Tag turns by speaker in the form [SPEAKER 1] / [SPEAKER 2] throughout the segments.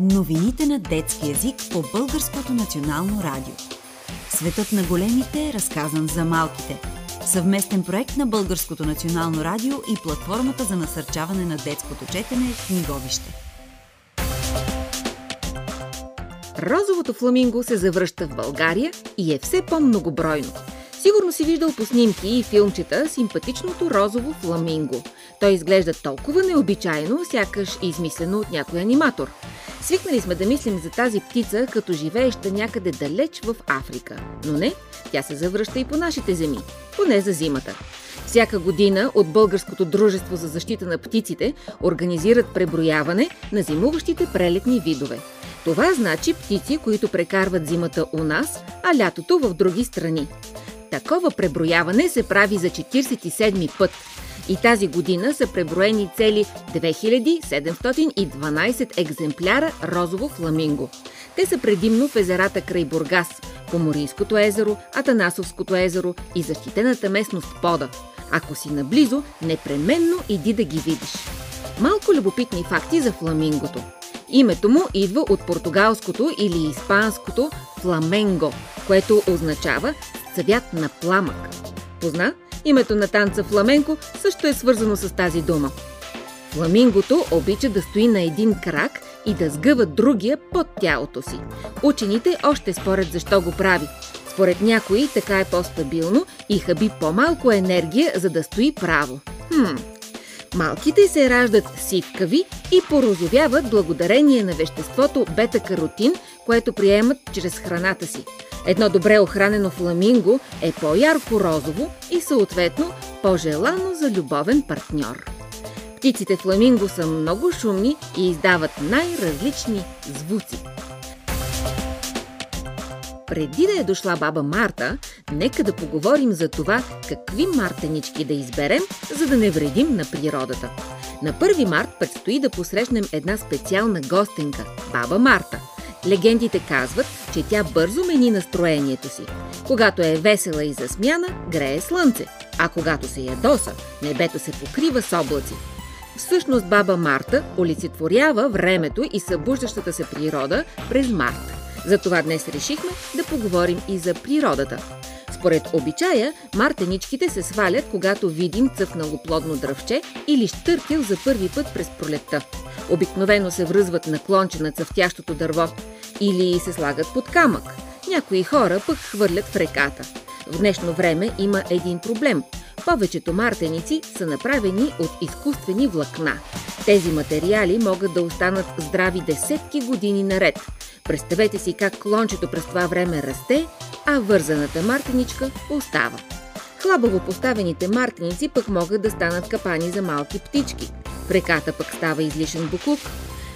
[SPEAKER 1] Новините на детски язик по Българското национално радио. Светът на големите е разказан за малките. Съвместен проект на Българското национално радио и платформата за насърчаване на детското четене Книговище.
[SPEAKER 2] Розовото фламинго се завръща в България и е все по-многобройно. Сигурно си виждал по снимки и филмчета симпатичното розово фламинго. Той изглежда толкова необичайно, сякаш измислено от някой аниматор. Свикнали сме да мислим за тази птица като живееща някъде далеч в Африка. Но не, тя се завръща и по нашите земи, поне за зимата. Всяка година от Българското дружество за защита на птиците организират преброяване на зимуващите прелетни видове. Това значи птици, които прекарват зимата у нас, а лятото в други страни. Такова преброяване се прави за 47 път. И тази година са преброени цели 2712 екземпляра розово фламинго. Те са предимно в езерата край Бургас, Поморийското езеро, Атанасовското езеро и защитената местност Пода. Ако си наблизо, непременно иди да ги видиш. Малко любопитни факти за фламингото. Името му идва от португалското или испанското фламенго, което означава цвят на пламък. Позна? Името на танца фламенко също е свързано с тази дума. Фламингото обича да стои на един крак и да сгъва другия под тялото си. Учените още спорят защо го прави. Според някои така е по-стабилно и хаби по-малко енергия, за да стои право. Хм. Малките се раждат сивкави и порозовяват благодарение на веществото бета-каротин, което приемат чрез храната си. Едно добре охранено фламинго е по-ярко розово и съответно по-желано за любовен партньор. Птиците фламинго са много шумни и издават най-различни звуци. Преди да е дошла баба Марта, нека да поговорим за това какви мартенички да изберем, за да не вредим на природата. На 1 март предстои да посрещнем една специална гостенка – баба Марта – Легендите казват, че тя бързо мени настроението си. Когато е весела и засмяна, грее слънце, а когато се ядоса, небето се покрива с облаци. Всъщност баба Марта олицетворява времето и събуждащата се природа през март. Затова днес решихме да поговорим и за природата. Според обичая, мартеничките се свалят, когато видим цъфнало плодно дръвче или штъркел за първи път през пролетта. Обикновено се връзват на клонче на цъфтящото дърво или се слагат под камък. Някои хора пък хвърлят в реката. В днешно време има един проблем. Повечето мартеници са направени от изкуствени влакна. Тези материали могат да останат здрави десетки години наред. Представете си как клончето през това време расте, а вързаната мартеничка остава. Хлабаво поставените мартеници пък могат да станат капани за малки птички. В реката пък става излишен буклук.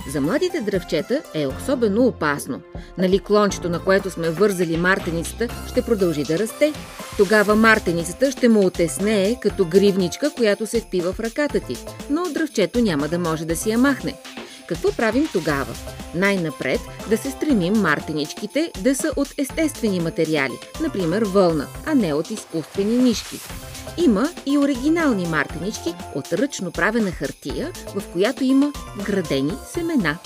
[SPEAKER 2] За младите дръвчета е особено опасно. Нали клончето, на което сме вързали мартеницата, ще продължи да расте. Тогава мартеницата ще му отеснее като гривничка, която се впива в ръката ти, но дръвчето няма да може да си я махне. Какво правим тогава? Най-напред да се стремим мартеничките да са от естествени материали, например вълна, а не от изкуствени нишки. Има и оригинални мартенички от ръчно правена хартия, в която има вградени семена.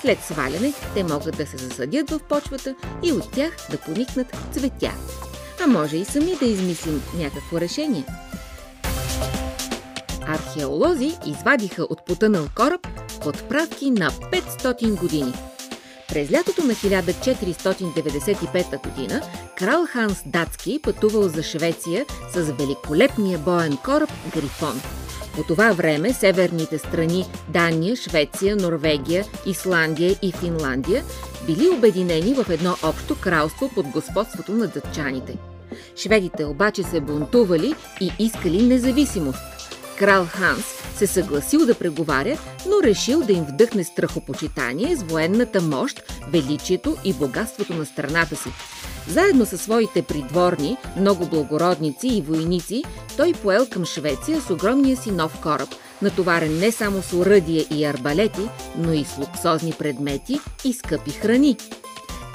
[SPEAKER 2] След сваляне те могат да се засадят в почвата и от тях да поникнат цветя. А може и сами да измислим някакво решение. Археолози извадиха от потънал кораб подправки на 500 години. През лятото на 1495 г. крал Ханс Датски пътувал за Швеция с великолепния боен кораб Грифон. По това време северните страни Дания, Швеция, Норвегия, Исландия и Финландия били обединени в едно общо кралство под господството на дъчаните. Шведите обаче се бунтували и искали независимост. Крал Ханс се съгласил да преговаря, но решил да им вдъхне страхопочитание с военната мощ, величието и богатството на страната си. Заедно със своите придворни, много благородници и войници, той поел към Швеция с огромния си нов кораб, натоварен не само с уръдие и арбалети, но и с луксозни предмети и скъпи храни.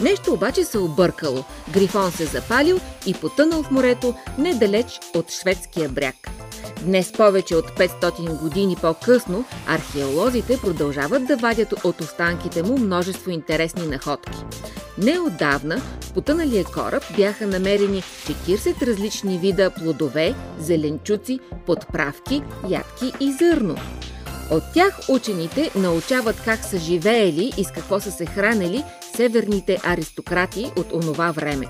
[SPEAKER 2] Нещо обаче се объркало. Грифон се запалил и потънал в морето недалеч от шведския бряг. Днес повече от 500 години по-късно археолозите продължават да вадят от останките му множество интересни находки. Неодавна в потъналия кораб бяха намерени 40 различни вида плодове, зеленчуци, подправки, ядки и зърно. От тях учените научават как са живеели и с какво са се хранели северните аристократи от онова време.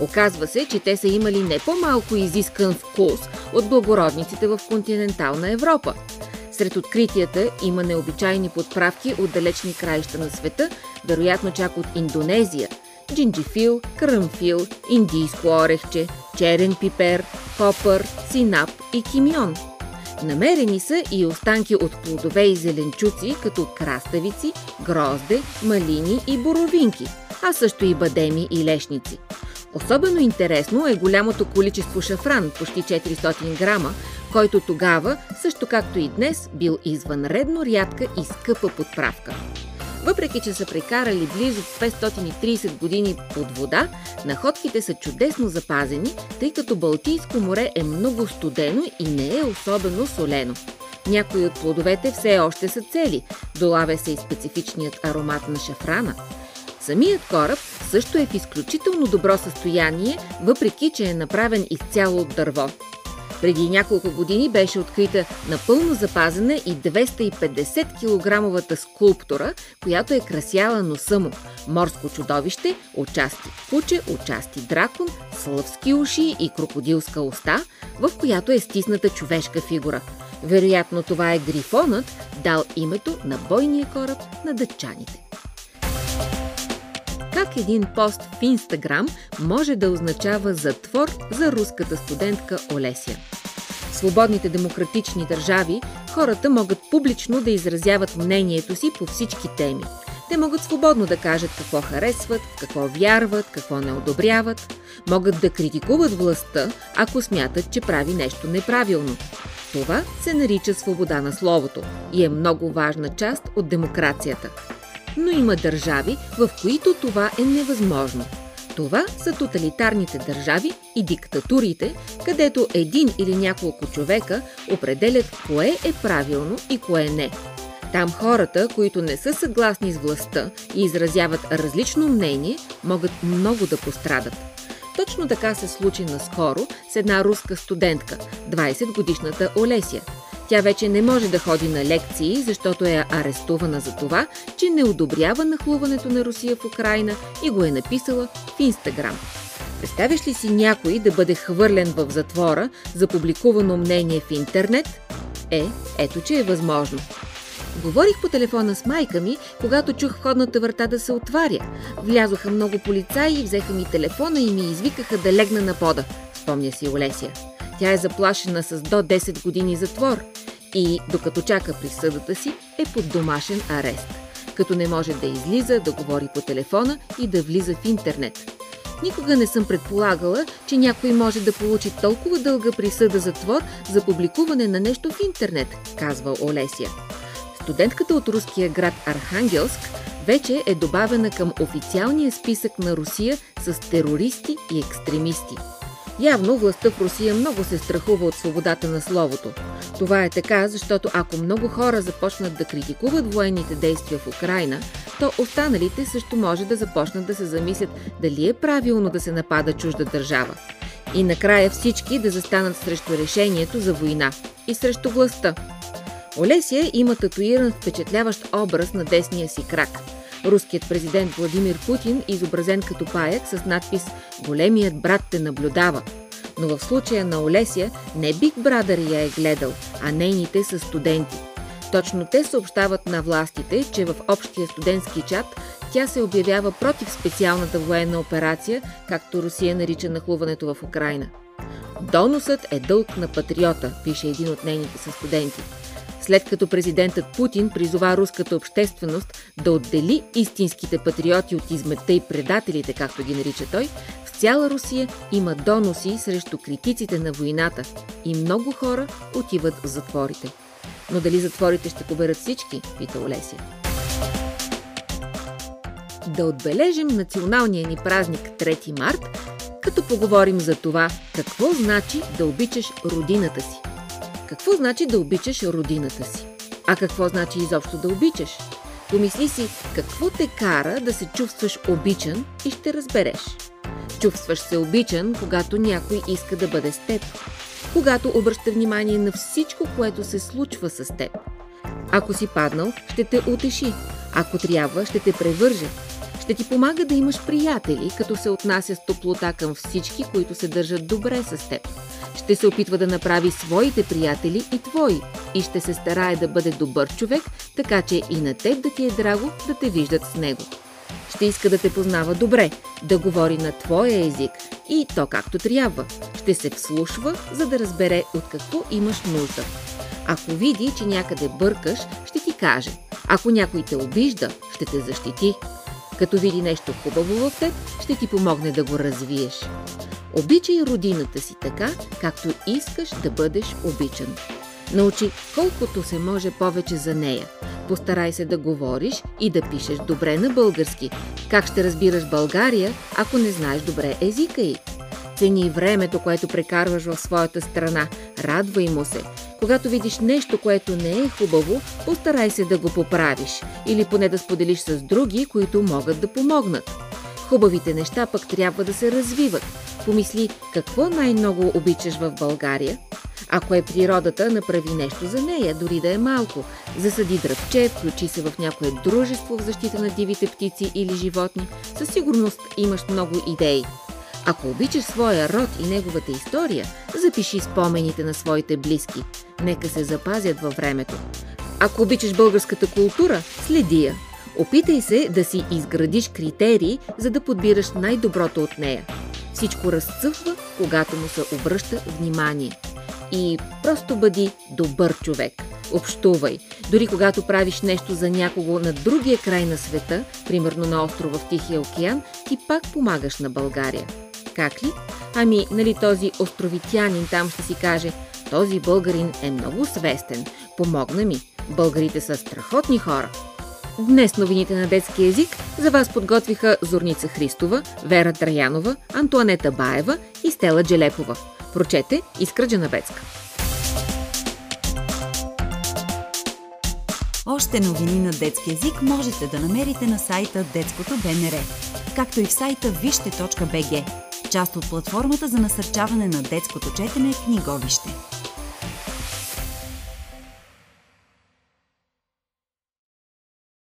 [SPEAKER 2] Оказва се, че те са имали не по-малко изискан вкус от благородниците в континентална Европа. Сред откритията има необичайни подправки от далечни краища на света, вероятно чак от Индонезия. Джинджифил, кръмфил, индийско орехче, черен пипер, копър, синап и кимион. Намерени са и останки от плодове и зеленчуци, като краставици, грозде, малини и боровинки, а също и бадеми и лешници. Особено интересно е голямото количество шафран, почти 400 грама, който тогава, също както и днес, бил извънредно рядка и скъпа подправка. Въпреки, че са прекарали близо 530 години под вода, находките са чудесно запазени, тъй като Балтийско море е много студено и не е особено солено. Някои от плодовете все още са цели, долавя се и специфичният аромат на шафрана – Самият кораб също е в изключително добро състояние, въпреки че е направен изцяло от дърво. Преди няколко години беше открита напълно запазена и 250 кг скулптура, която е красяла носа му. Морско чудовище, отчасти куче, отчасти дракон, слъвски уши и крокодилска уста, в която е стисната човешка фигура. Вероятно това е грифонът, дал името на бойния кораб на дъчаните как един пост в Инстаграм може да означава затвор за руската студентка Олесия. В свободните демократични държави хората могат публично да изразяват мнението си по всички теми. Те могат свободно да кажат какво харесват, какво вярват, какво не одобряват. Могат да критикуват властта, ако смятат, че прави нещо неправилно. Това се нарича свобода на словото и е много важна част от демокрацията но има държави, в които това е невъзможно. Това са тоталитарните държави и диктатурите, където един или няколко човека определят кое е правилно и кое не. Там хората, които не са съгласни с властта и изразяват различно мнение, могат много да пострадат. Точно така се случи наскоро с една руска студентка, 20-годишната Олесия – тя вече не може да ходи на лекции, защото е арестувана за това, че не одобрява нахлуването на Русия в Украина и го е написала в Инстаграм. Представяш ли си някой да бъде хвърлен в затвора за публикувано мнение в интернет? Е, ето че е възможно. Говорих по телефона с майка ми, когато чух входната врата да се отваря. Влязоха много полицаи, взеха ми телефона и ми извикаха да легна на пода, спомня си Олесия. Тя е заплашена с до 10 години затвор и, докато чака присъдата си, е под домашен арест, като не може да излиза, да говори по телефона и да влиза в интернет. Никога не съм предполагала, че някой може да получи толкова дълга присъда затвор за публикуване на нещо в интернет, казва Олесия. Студентката от руския град Архангелск вече е добавена към официалния списък на Русия с терористи и екстремисти – Явно властта в Русия много се страхува от свободата на словото. Това е така, защото ако много хора започнат да критикуват военните действия в Украина, то останалите също може да започнат да се замислят дали е правилно да се напада чужда държава. И накрая всички да застанат срещу решението за война и срещу властта. Олесия има татуиран впечатляващ образ на десния си крак – Руският президент Владимир Путин, изобразен като паяк с надпис «Големият брат те наблюдава». Но в случая на Олесия не Биг Брадър я е гледал, а нейните са студенти. Точно те съобщават на властите, че в общия студентски чат тя се обявява против специалната военна операция, както Русия нарича нахлуването в Украина. Доносът е дълг на патриота, пише един от нейните са студенти след като президентът Путин призова руската общественост да отдели истинските патриоти от изметта и предателите, както ги нарича той, в цяла Русия има доноси срещу критиците на войната и много хора отиват в затворите. Но дали затворите ще поберат всички, пита Олесия. Да отбележим националния ни празник 3 март, като поговорим за това какво значи да обичаш родината си. Какво значи да обичаш родината си? А какво значи изобщо да обичаш? Помисли си какво те кара да се чувстваш обичан и ще разбереш. Чувстваш се обичан, когато някой иска да бъде с теб. Когато обръща внимание на всичко, което се случва с теб. Ако си паднал, ще те утеши. Ако трябва, ще те превърже. Ще ти помага да имаш приятели, като се отнася с топлота към всички, които се държат добре с теб. Ще се опитва да направи своите приятели и твои и ще се старае да бъде добър човек, така че и на теб да ти е драго да те виждат с него. Ще иска да те познава добре, да говори на твоя език и то както трябва. Ще се вслушва, за да разбере от какво имаш нужда. Ако види, че някъде бъркаш, ще ти каже. Ако някой те обижда, ще те защити. Като види нещо хубаво в теб, ще ти помогне да го развиеш. Обичай родината си така, както искаш да бъдеш обичан. Научи колкото се може повече за нея. Постарай се да говориш и да пишеш добре на български. Как ще разбираш България, ако не знаеш добре езика й? Цени времето, което прекарваш в своята страна. Радвай му се. Когато видиш нещо, което не е хубаво, постарай се да го поправиш или поне да споделиш с други, които могат да помогнат. Хубавите неща пък трябва да се развиват. Помисли какво най-много обичаш в България. Ако е природата, направи нещо за нея, дори да е малко. Засади дръвче, включи се в някое дружество в защита на дивите птици или животни. Със сигурност имаш много идеи. Ако обичаш своя род и неговата история, запиши спомените на своите близки. Нека се запазят във времето. Ако обичаш българската култура, следи я. Опитай се да си изградиш критерии, за да подбираш най-доброто от нея. Всичко разцъфва, когато му се обръща внимание. И просто бъди добър човек. Общувай. Дори когато правиш нещо за някого на другия край на света, примерно на острова в Тихия океан, ти пак помагаш на България. Как ли? Ами, нали този островитянин там ще си каже, този българин е много свестен, помогна ми. Българите са страхотни хора. Днес новините на детски язик за вас подготвиха Зорница Христова, Вера Траянова, Антуанета Баева и Стела Джелепова. Прочете Искра Джанабецка.
[SPEAKER 1] Още новини на детски язик можете да намерите на сайта Детското БНР, както и в сайта вижте.бг, част от платформата за насърчаване на детското четене книговище.